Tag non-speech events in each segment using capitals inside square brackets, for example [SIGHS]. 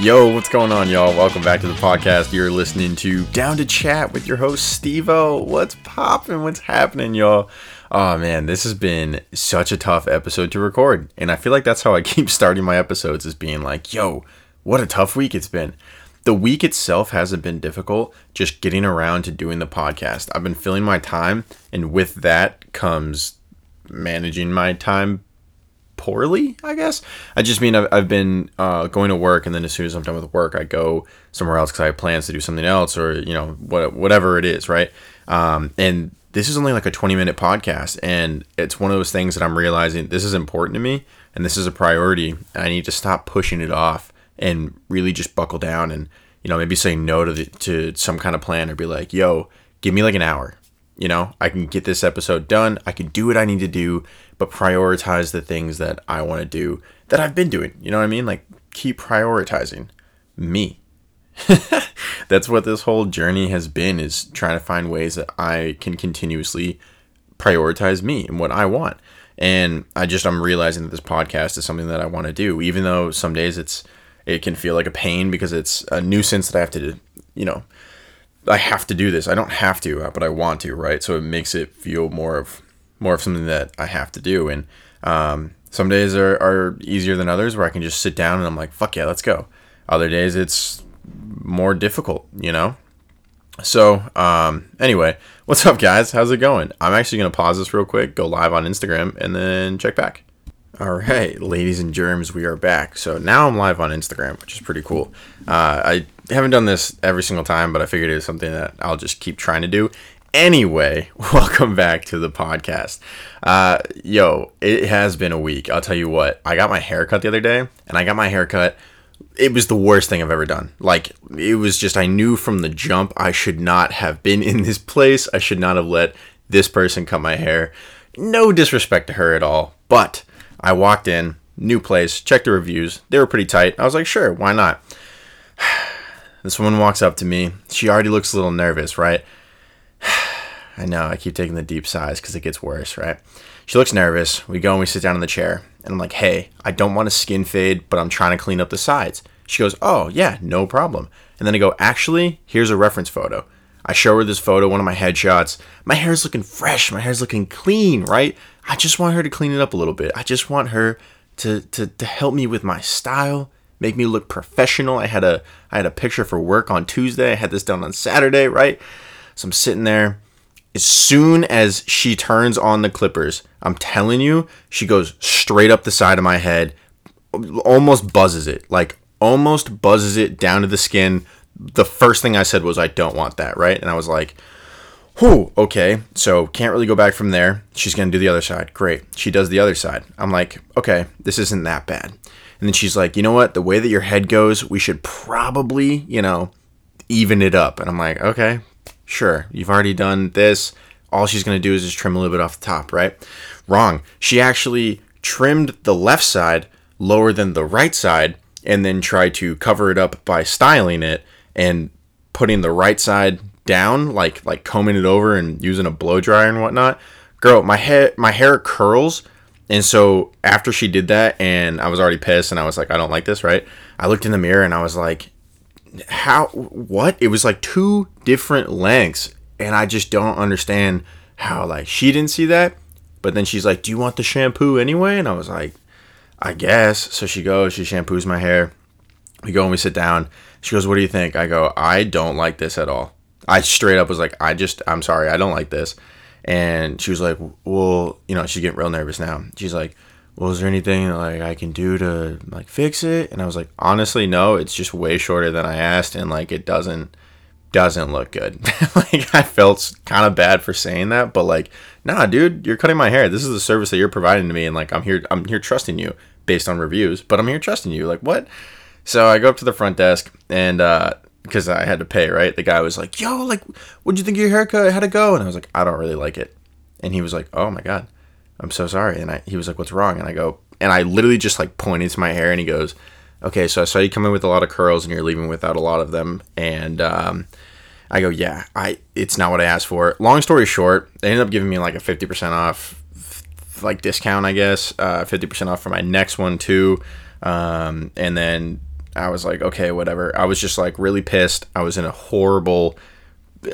Yo, what's going on, y'all? Welcome back to the podcast. You're listening to Down to Chat with your host, Stevo. What's popping? What's happening, y'all? Oh man, this has been such a tough episode to record. And I feel like that's how I [LAUGHS] keep starting my episodes is being like, yo, what a tough week it's been. The week itself hasn't been difficult, just getting around to doing the podcast. I've been filling my time, and with that comes managing my time poorly, I guess. I just mean I've, I've been uh, going to work, and then as soon as I'm done with work, I go somewhere else because I have plans to do something else, or you know, what, whatever it is, right? Um, and this is only like a 20 minute podcast, and it's one of those things that I'm realizing this is important to me, and this is a priority. I need to stop pushing it off and really just buckle down, and you know, maybe say no to the, to some kind of plan, or be like, "Yo, give me like an hour." You know, I can get this episode done. I can do what I need to do, but prioritize the things that I want to do that I've been doing. You know what I mean? Like, keep prioritizing me. [LAUGHS] That's what this whole journey has been is trying to find ways that I can continuously prioritize me and what I want. And I just I'm realizing that this podcast is something that I want to do, even though some days it's it can feel like a pain because it's a nuisance that I have to, you know, I have to do this. I don't have to, uh, but I want to, right? So it makes it feel more of more of something that I have to do. And um, some days are, are easier than others where I can just sit down and I'm like, fuck yeah, let's go. Other days it's more difficult, you know? So, um, anyway, what's up, guys? How's it going? I'm actually going to pause this real quick, go live on Instagram, and then check back. All right, ladies and germs, we are back. So now I'm live on Instagram, which is pretty cool. Uh, I haven't done this every single time, but I figured it was something that I'll just keep trying to do. Anyway, [LAUGHS] welcome back to the podcast. Uh, yo, it has been a week. I'll tell you what, I got my hair cut the other day, and I got my hair cut. It was the worst thing I've ever done. Like, it was just, I knew from the jump I should not have been in this place. I should not have let this person cut my hair. No disrespect to her at all, but I walked in, new place, checked the reviews. They were pretty tight. I was like, sure, why not? [SIGHS] This woman walks up to me. She already looks a little nervous, right? I know, I keep taking the deep sighs because it gets worse, right? She looks nervous. We go and we sit down in the chair. And I'm like, hey, I don't want a skin fade, but I'm trying to clean up the sides. She goes, oh, yeah, no problem. And then I go, actually, here's a reference photo. I show her this photo, one of my headshots. My hair's looking fresh. My hair's looking clean, right? I just want her to clean it up a little bit. I just want her to, to, to help me with my style, make me look professional. I had a I had a picture for work on Tuesday. I had this done on Saturday, right? So I'm sitting there. As soon as she turns on the clippers, I'm telling you, she goes straight up the side of my head, almost buzzes it, like almost buzzes it down to the skin. The first thing I said was, I don't want that, right? And I was like, whew, okay. So can't really go back from there. She's going to do the other side. Great. She does the other side. I'm like, okay, this isn't that bad. And then she's like, you know what? The way that your head goes, we should probably, you know, even it up. And I'm like, okay, sure. You've already done this. All she's going to do is just trim a little bit off the top, right? Wrong. She actually trimmed the left side lower than the right side and then tried to cover it up by styling it and putting the right side down, like like combing it over and using a blow dryer and whatnot. Girl, my hair my hair curls, and so after she did that, and I was already pissed, and I was like, I don't like this, right? I looked in the mirror and I was like, how? What? It was like two different lengths, and I just don't understand how like she didn't see that. But then she's like, "Do you want the shampoo anyway?" And I was like, "I guess." So she goes, she shampoos my hair. We go and we sit down. She goes, "What do you think?" I go, "I don't like this at all." I straight up was like, I just, I'm sorry, I don't like this. And she was like, well, you know, she's getting real nervous now. She's like, well, is there anything like I can do to like fix it? And I was like, honestly, no. It's just way shorter than I asked, and like it doesn't doesn't look good. [LAUGHS] like I felt kind of bad for saying that, but like, nah, dude, you're cutting my hair. This is the service that you're providing to me, and like I'm here, I'm here trusting you based on reviews, but I'm here trusting you. Like what? So I go up to the front desk, and uh, because I had to pay, right? The guy was like, "Yo, like, what'd you think of your haircut? How'd it go?" And I was like, "I don't really like it." And he was like, "Oh my god, I'm so sorry." And I, he was like, "What's wrong?" And I go, and I literally just like pointed to my hair, and he goes, "Okay, so I saw you come in with a lot of curls, and you're leaving without a lot of them." And um, I go, "Yeah, I, it's not what I asked for." Long story short, they ended up giving me like a fifty percent off, like discount, I guess, uh, fifty percent off for my next one too. Um, and then I was like, okay, whatever. I was just like really pissed. I was in a horrible.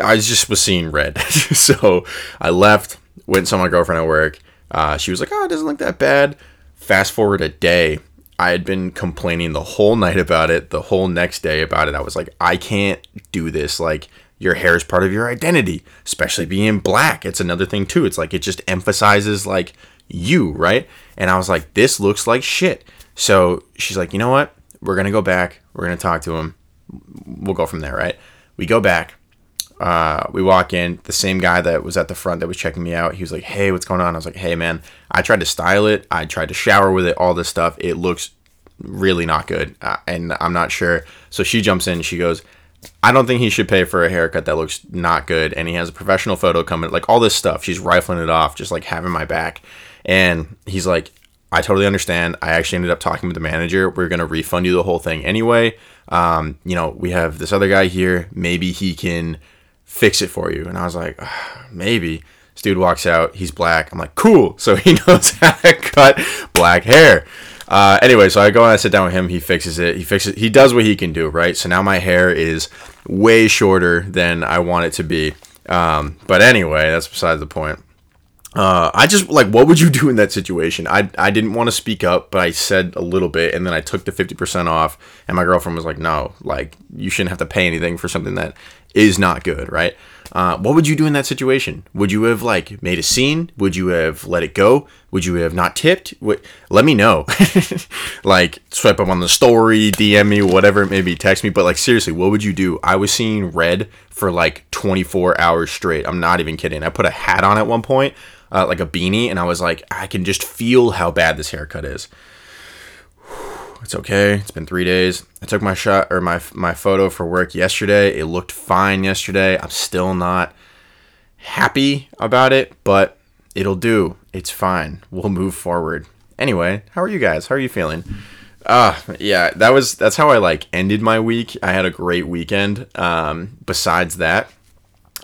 I just was seeing red. [LAUGHS] so I left, went and saw my girlfriend at work. Uh, she was like, oh, it doesn't look that bad. Fast forward a day. I had been complaining the whole night about it, the whole next day about it. I was like, I can't do this. Like, your hair is part of your identity, especially being black. It's another thing, too. It's like, it just emphasizes, like, you, right? And I was like, this looks like shit. So she's like, you know what? We're going to go back. We're going to talk to him. We'll go from there, right? We go back. Uh, we walk in. The same guy that was at the front that was checking me out, he was like, hey, what's going on? I was like, hey, man, I tried to style it. I tried to shower with it, all this stuff. It looks really not good. Uh, and I'm not sure. So she jumps in. She goes, I don't think he should pay for a haircut that looks not good. And he has a professional photo coming, like all this stuff. She's rifling it off, just like having my back. And he's like, I totally understand. I actually ended up talking with the manager. We're going to refund you the whole thing anyway. Um, you know, we have this other guy here. Maybe he can fix it for you. And I was like, maybe. This dude walks out. He's black. I'm like, cool. [LAUGHS] So he knows how to cut black hair. Uh, anyway, so I go and I sit down with him. He fixes it. He fixes. He does what he can do, right? So now my hair is way shorter than I want it to be. Um, but anyway, that's besides the point. Uh, I just like, what would you do in that situation? I, I didn't want to speak up, but I said a little bit, and then I took the fifty percent off, and my girlfriend was like, "No, like you shouldn't have to pay anything for something that is not good, right?" Uh, what would you do in that situation? Would you have like made a scene? Would you have let it go? Would you have not tipped? What, let me know. [LAUGHS] like swipe up on the story, DM me, whatever it may be, text me. But like seriously, what would you do? I was seeing red for like 24 hours straight. I'm not even kidding. I put a hat on at one point, uh, like a beanie, and I was like, I can just feel how bad this haircut is. It's okay. It's been three days. I took my shot or my my photo for work yesterday. It looked fine yesterday. I'm still not happy about it, but it'll do. It's fine. We'll move forward. Anyway, how are you guys? How are you feeling? Uh yeah, that was that's how I like ended my week. I had a great weekend. Um, besides that,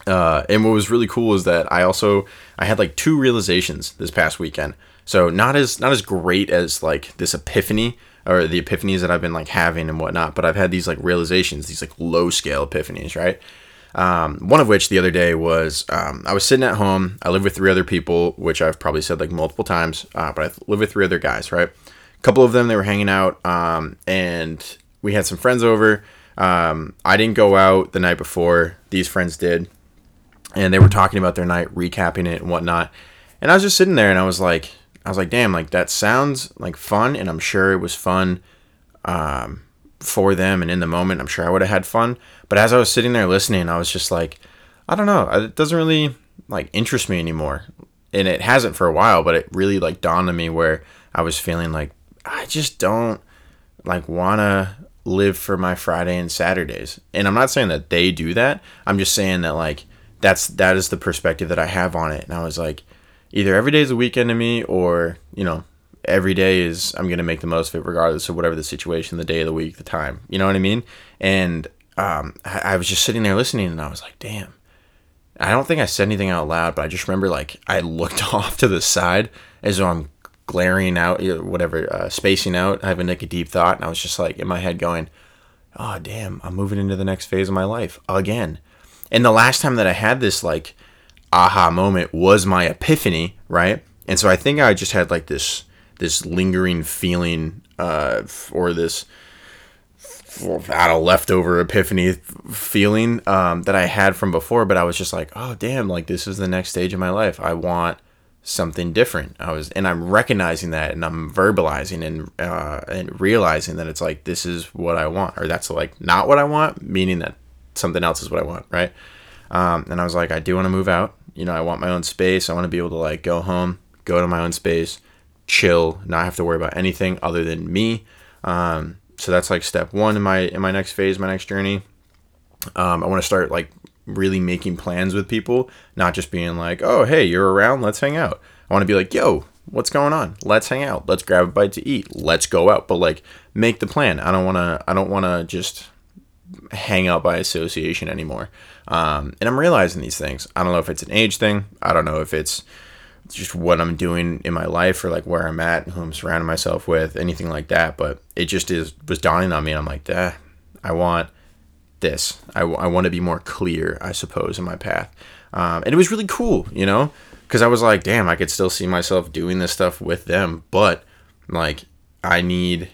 uh, and what was really cool is that I also I had like two realizations this past weekend. So not as not as great as like this epiphany or the epiphanies that I've been like having and whatnot, but I've had these like realizations, these like low scale epiphanies, right? Um, one of which the other day was um, I was sitting at home. I live with three other people, which I've probably said like multiple times, uh, but I live with three other guys, right? A couple of them they were hanging out, um, and we had some friends over. Um, I didn't go out the night before; these friends did, and they were talking about their night, recapping it and whatnot. And I was just sitting there, and I was like, I was like, damn, like that sounds like fun, and I'm sure it was fun um, for them and in the moment. I'm sure I would have had fun. But as I was sitting there listening, I was just like, I don't know, it doesn't really like interest me anymore, and it hasn't for a while. But it really like dawned on me where I was feeling like I just don't like wanna live for my Friday and Saturdays. And I'm not saying that they do that. I'm just saying that like that's that is the perspective that I have on it. And I was like either every day is a weekend to me or, you know, every day is I'm going to make the most of it regardless of whatever the situation, the day of the week, the time. You know what I mean? And um, I, I was just sitting there listening and I was like, damn. I don't think I said anything out loud, but I just remember like I looked [LAUGHS] off to the side as though I'm glaring out, whatever, uh, spacing out, having like a deep thought. And I was just like in my head going, oh, damn, I'm moving into the next phase of my life again. And the last time that I had this like aha moment was my epiphany, right? And so I think I just had like this this lingering feeling uh, or this out of leftover epiphany feeling um, that I had from before, but I was just like, oh damn, like this is the next stage of my life. I want something different. I was, and I'm recognizing that, and I'm verbalizing and uh, and realizing that it's like this is what I want, or that's like not what I want, meaning that something else is what I want, right? Um, and I was like, I do want to move out you know, I want my own space. I want to be able to like go home, go to my own space, chill, not have to worry about anything other than me. Um, so that's like step one in my in my next phase, my next journey. Um, I want to start like really making plans with people, not just being like, oh hey, you're around, let's hang out. I want to be like, yo, what's going on? Let's hang out. Let's grab a bite to eat. Let's go out. But like, make the plan. I don't want to. I don't want to just hang out by association anymore. Um, and I'm realizing these things. I don't know if it's an age thing. I don't know if it's just what I'm doing in my life or like where I'm at, who I'm surrounding myself with, anything like that. But it just is was dawning on me. I'm like, ah, I want this. I, I want to be more clear, I suppose, in my path. Um, and it was really cool, you know, because I was like, damn, I could still see myself doing this stuff with them, but like, I need.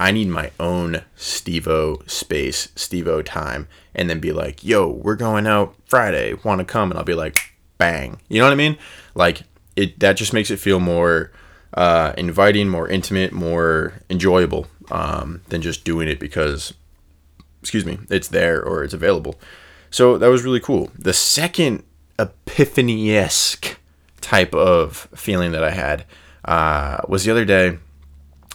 I need my own Stevo space, Stevo time, and then be like, yo, we're going out Friday, want to come? And I'll be like, bang. You know what I mean? Like, it that just makes it feel more uh, inviting, more intimate, more enjoyable um, than just doing it because, excuse me, it's there or it's available. So that was really cool. The second epiphany esque type of feeling that I had uh, was the other day.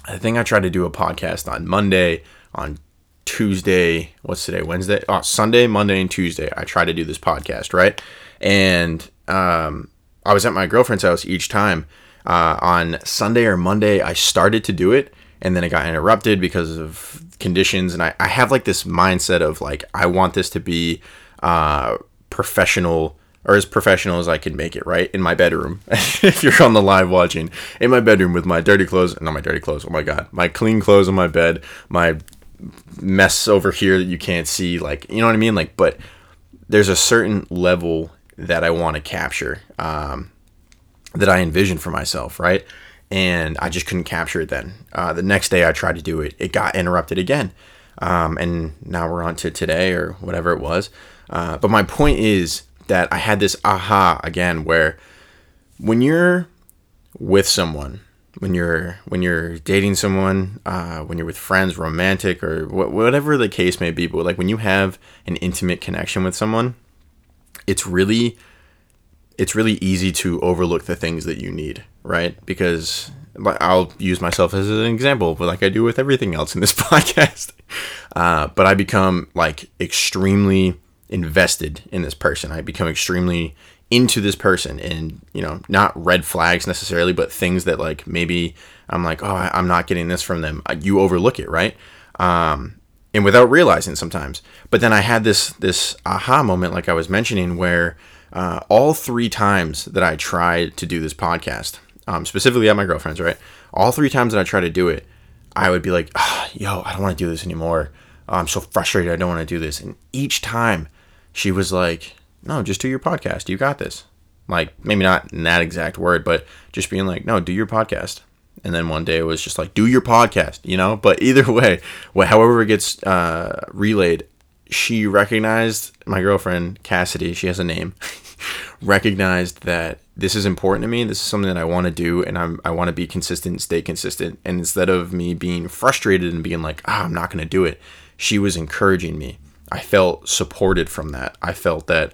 I think I tried to do a podcast on Monday, on Tuesday. What's today? Wednesday? Oh, Sunday, Monday, and Tuesday. I tried to do this podcast, right? And um, I was at my girlfriend's house each time. Uh, on Sunday or Monday, I started to do it, and then it got interrupted because of conditions. And I, I have like this mindset of like, I want this to be uh, professional or as professional as I can make it, right? In my bedroom. [LAUGHS] if you're on the live watching, in my bedroom with my dirty clothes, not my dirty clothes, oh my God, my clean clothes on my bed, my mess over here that you can't see, like, you know what I mean? Like, but there's a certain level that I want to capture, um, that I envision for myself, right? And I just couldn't capture it then. Uh, the next day I tried to do it, it got interrupted again. Um, and now we're on to today or whatever it was. Uh, but my point is that I had this aha again where when you're with someone, when you're when you're dating someone, uh, when you're with friends, romantic or wh- whatever the case may be, but like when you have an intimate connection with someone, it's really it's really easy to overlook the things that you need, right? Because I'll use myself as an example, but like I do with everything else in this [LAUGHS] podcast. Uh, but I become like extremely invested in this person. I become extremely into this person and, you know, not red flags necessarily, but things that like maybe I'm like, oh, I'm not getting this from them. You overlook it, right? Um, and without realizing sometimes. But then I had this this aha moment, like I was mentioning, where uh, all three times that I tried to do this podcast, um, specifically at my girlfriend's, right? All three times that I tried to do it, I would be like, oh, "Yo, I don't want to do this anymore. Oh, I'm so frustrated. I don't want to do this." And each time, she was like, "No, just do your podcast. You got this." Like maybe not in that exact word, but just being like, "No, do your podcast." and then one day it was just like do your podcast you know but either [LAUGHS] way however it gets uh, relayed she recognized my girlfriend cassidy she has a name [LAUGHS] recognized that this is important to me this is something that i want to do and I'm, i want to be consistent stay consistent and instead of me being frustrated and being like ah, i'm not going to do it she was encouraging me i felt supported from that i felt that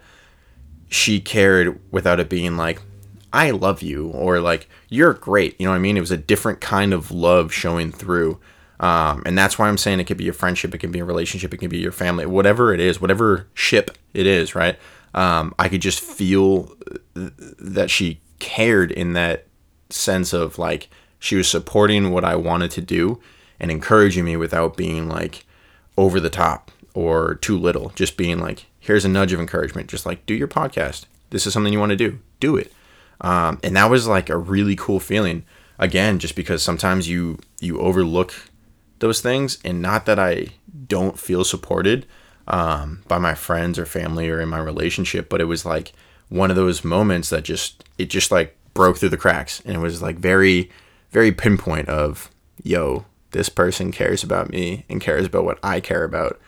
she cared without it being like I love you or like you're great. You know what I mean? It was a different kind of love showing through. Um, and that's why I'm saying it could be a friendship, it can be a relationship, it can be your family, whatever it is, whatever ship it is, right? Um, I could just feel that she cared in that sense of like she was supporting what I wanted to do and encouraging me without being like over the top or too little. Just being like, here's a nudge of encouragement. Just like, do your podcast. This is something you want to do. Do it. Um, and that was like a really cool feeling. Again, just because sometimes you you overlook those things, and not that I don't feel supported um, by my friends or family or in my relationship, but it was like one of those moments that just it just like broke through the cracks, and it was like very very pinpoint of yo, this person cares about me and cares about what I care about.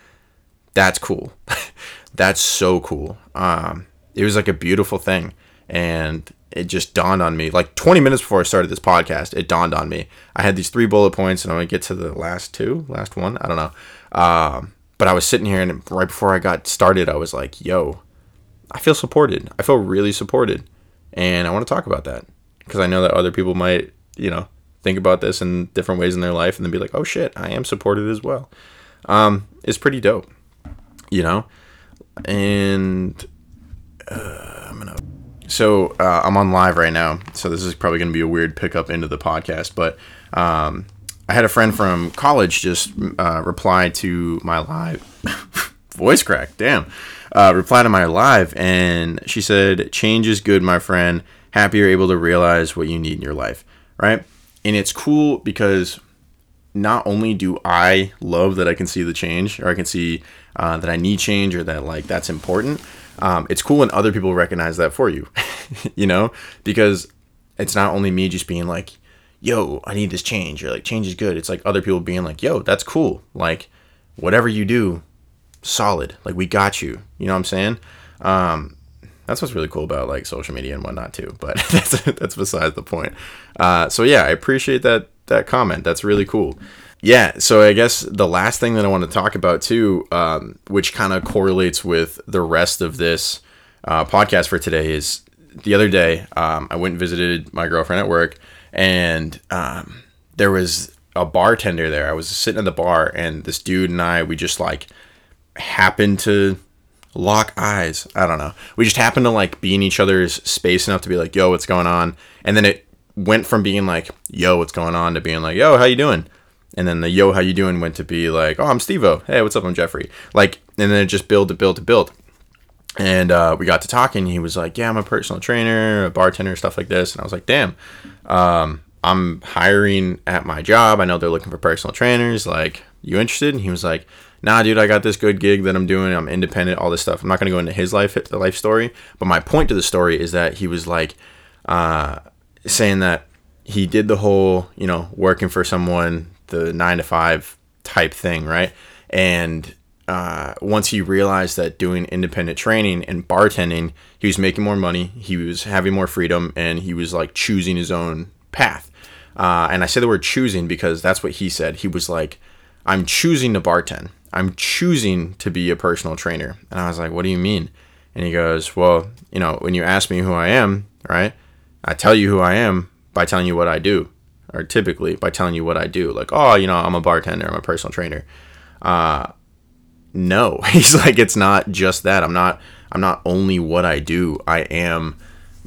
That's cool. [LAUGHS] That's so cool. Um, it was like a beautiful thing, and it just dawned on me like 20 minutes before I started this podcast. It dawned on me. I had these three bullet points, and I'm gonna get to the last two, last one. I don't know. Um, but I was sitting here, and right before I got started, I was like, "Yo, I feel supported. I feel really supported, and I want to talk about that because I know that other people might, you know, think about this in different ways in their life, and then be like, "Oh shit, I am supported as well." Um, it's pretty dope, you know, and uh, I'm gonna so uh, I'm on live right now, so this is probably going to be a weird pickup into the podcast, but um, I had a friend from college just uh, reply to my live [LAUGHS] voice crack. Damn, uh, reply to my live, and she said, "Change is good, my friend. Happy you're able to realize what you need in your life, right? And it's cool because not only do I love that I can see the change or I can see uh, that I need change or that like that's important, um, it's cool when other people recognize that for you, [LAUGHS] you know, because it's not only me just being like, yo, I need this change or like change is good. It's like other people being like, yo, that's cool. Like whatever you do, solid. Like we got you. You know what I'm saying? Um, that's what's really cool about like social media and whatnot too. But [LAUGHS] that's that's besides the point. Uh, so yeah, I appreciate that that comment. That's really cool. Yeah, so I guess the last thing that I want to talk about too, um, which kind of correlates with the rest of this uh, podcast for today, is the other day um, I went and visited my girlfriend at work, and um, there was a bartender there. I was sitting at the bar, and this dude and I, we just like happened to lock eyes. I don't know. We just happened to like be in each other's space enough to be like, "Yo, what's going on?" And then it went from being like, "Yo, what's going on?" to being like, "Yo, how you doing?" And then the "Yo, how you doing?" went to be like, "Oh, I'm Stevo. Hey, what's up? I'm Jeffrey." Like, and then it just build to build to build. And uh, we got to talking. He was like, "Yeah, I'm a personal trainer, a bartender, stuff like this." And I was like, "Damn, um, I'm hiring at my job. I know they're looking for personal trainers. Like, you interested?" And he was like, nah, dude, I got this good gig that I'm doing. I'm independent, all this stuff. I'm not going to go into his life, hit the life story. But my point to the story is that he was like, uh, saying that he did the whole, you know, working for someone, the nine to five type thing, right? And uh, once he realized that doing independent training and bartending, he was making more money, he was having more freedom, and he was like choosing his own path. Uh, and I say the word choosing because that's what he said. He was like, I'm choosing to bartend. I'm choosing to be a personal trainer. And I was like, what do you mean? And he goes, well, you know, when you ask me who I am, right? I tell you who I am by telling you what I do, or typically by telling you what I do. Like, oh, you know, I'm a bartender, I'm a personal trainer. Uh, no, [LAUGHS] he's like, it's not just that. I'm not. I'm not only what I do. I am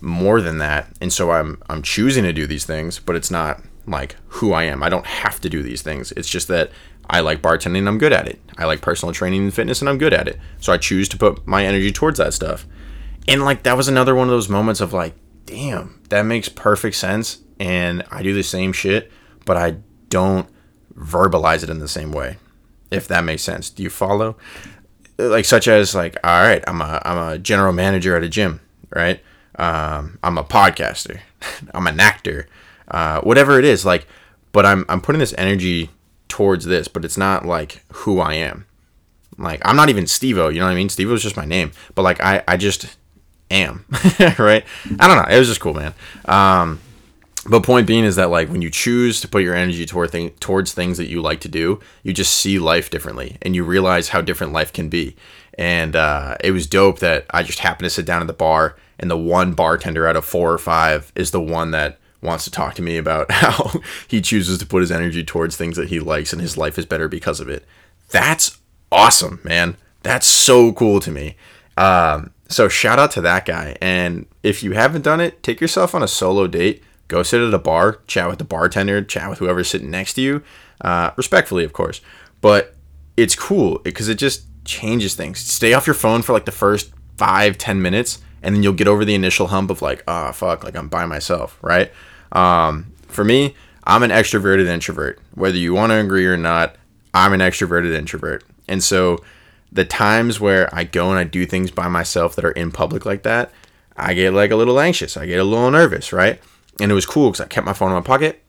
more than that, and so I'm. I'm choosing to do these things, but it's not like who I am. I don't have to do these things. It's just that I like bartending and I'm good at it. I like personal training and fitness and I'm good at it. So I choose to put my energy towards that stuff. And like that was another one of those moments of like, damn, that makes perfect sense. And I do the same shit, but I don't verbalize it in the same way. If that makes sense. Do you follow? Like such as like, all right, I'm a I'm a general manager at a gym, right? Um, I'm a podcaster. [LAUGHS] I'm an actor. Uh, whatever it is, like, but I'm I'm putting this energy towards this, but it's not like who I am. Like I'm not even Stevo, you know what I mean? Stevo's just my name, but like I I just am, [LAUGHS] right? I don't know. It was just cool, man. Um, but point being is that like when you choose to put your energy toward thing, towards things that you like to do, you just see life differently, and you realize how different life can be. And uh, it was dope that I just happened to sit down at the bar, and the one bartender out of four or five is the one that wants to talk to me about [LAUGHS] how he chooses to put his energy towards things that he likes and his life is better because of it. That's awesome, man. That's so cool to me. Um, so shout out to that guy. And if you haven't done it, take yourself on a solo date. Go sit at a bar, chat with the bartender, chat with whoever's sitting next to you, uh, respectfully, of course. But it's cool because it just changes things. Stay off your phone for like the first five, ten minutes, and then you'll get over the initial hump of like, oh fuck, like I'm by myself, right? Um, for me, I'm an extroverted introvert. Whether you want to agree or not, I'm an extroverted introvert. And so the times where I go and I do things by myself that are in public like that, I get like a little anxious. I get a little nervous, right? And it was cool because I kept my phone in my pocket.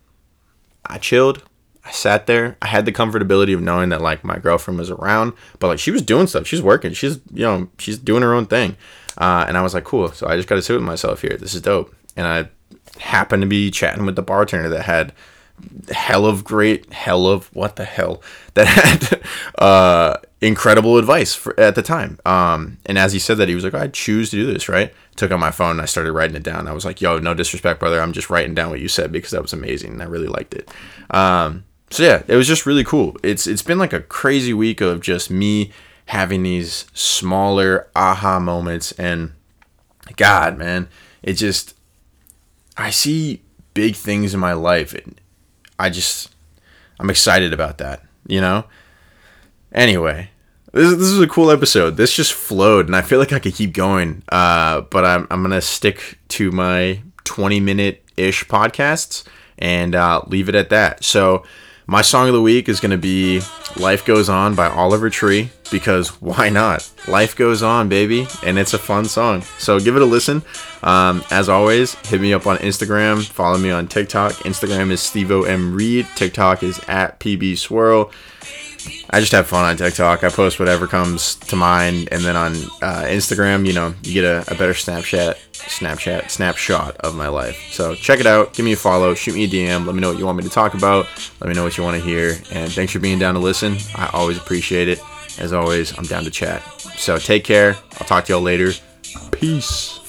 I chilled. I sat there. I had the comfortability of knowing that like my girlfriend was around, but like she was doing stuff. She's working. She's you know she's doing her own thing. Uh, and I was like, cool. So I just got to sit with myself here. This is dope. And I happened to be chatting with the bartender that had hell of great hell of what the hell [LAUGHS] that had uh incredible advice for, at the time. Um and as he said that he was like i choose to do this right? Took out my phone and i started writing it down. I was like yo no disrespect brother. I'm just writing down what you said because that was amazing and i really liked it. Um so yeah it was just really cool. It's it's been like a crazy week of just me having these smaller aha moments and god man it just I see big things in my life and I just I'm excited about that, you know? Anyway, this, this is a cool episode. This just flowed and I feel like I could keep going. Uh, but I'm I'm to stick to my 20 minute ish podcasts and uh, leave it at that. So, my song of the week is going to be Life Goes On by Oliver Tree because why not? Life goes on, baby, and it's a fun song. So give it a listen. Um, as always, hit me up on Instagram, follow me on TikTok. Instagram is Stevo M Reed, TikTok is at PB Swirl. I just have fun on TikTok. I post whatever comes to mind, and then on uh, Instagram, you know, you get a, a, better Snapchat, Snapchat, snapshot of my life. So check it out. Give me a follow. Shoot me a DM. Let me know what you want me to talk about. Let me know what you want to hear. And thanks for being down to listen. I always appreciate it. As always, I'm down to chat. So take care. I'll talk to y'all later. Peace.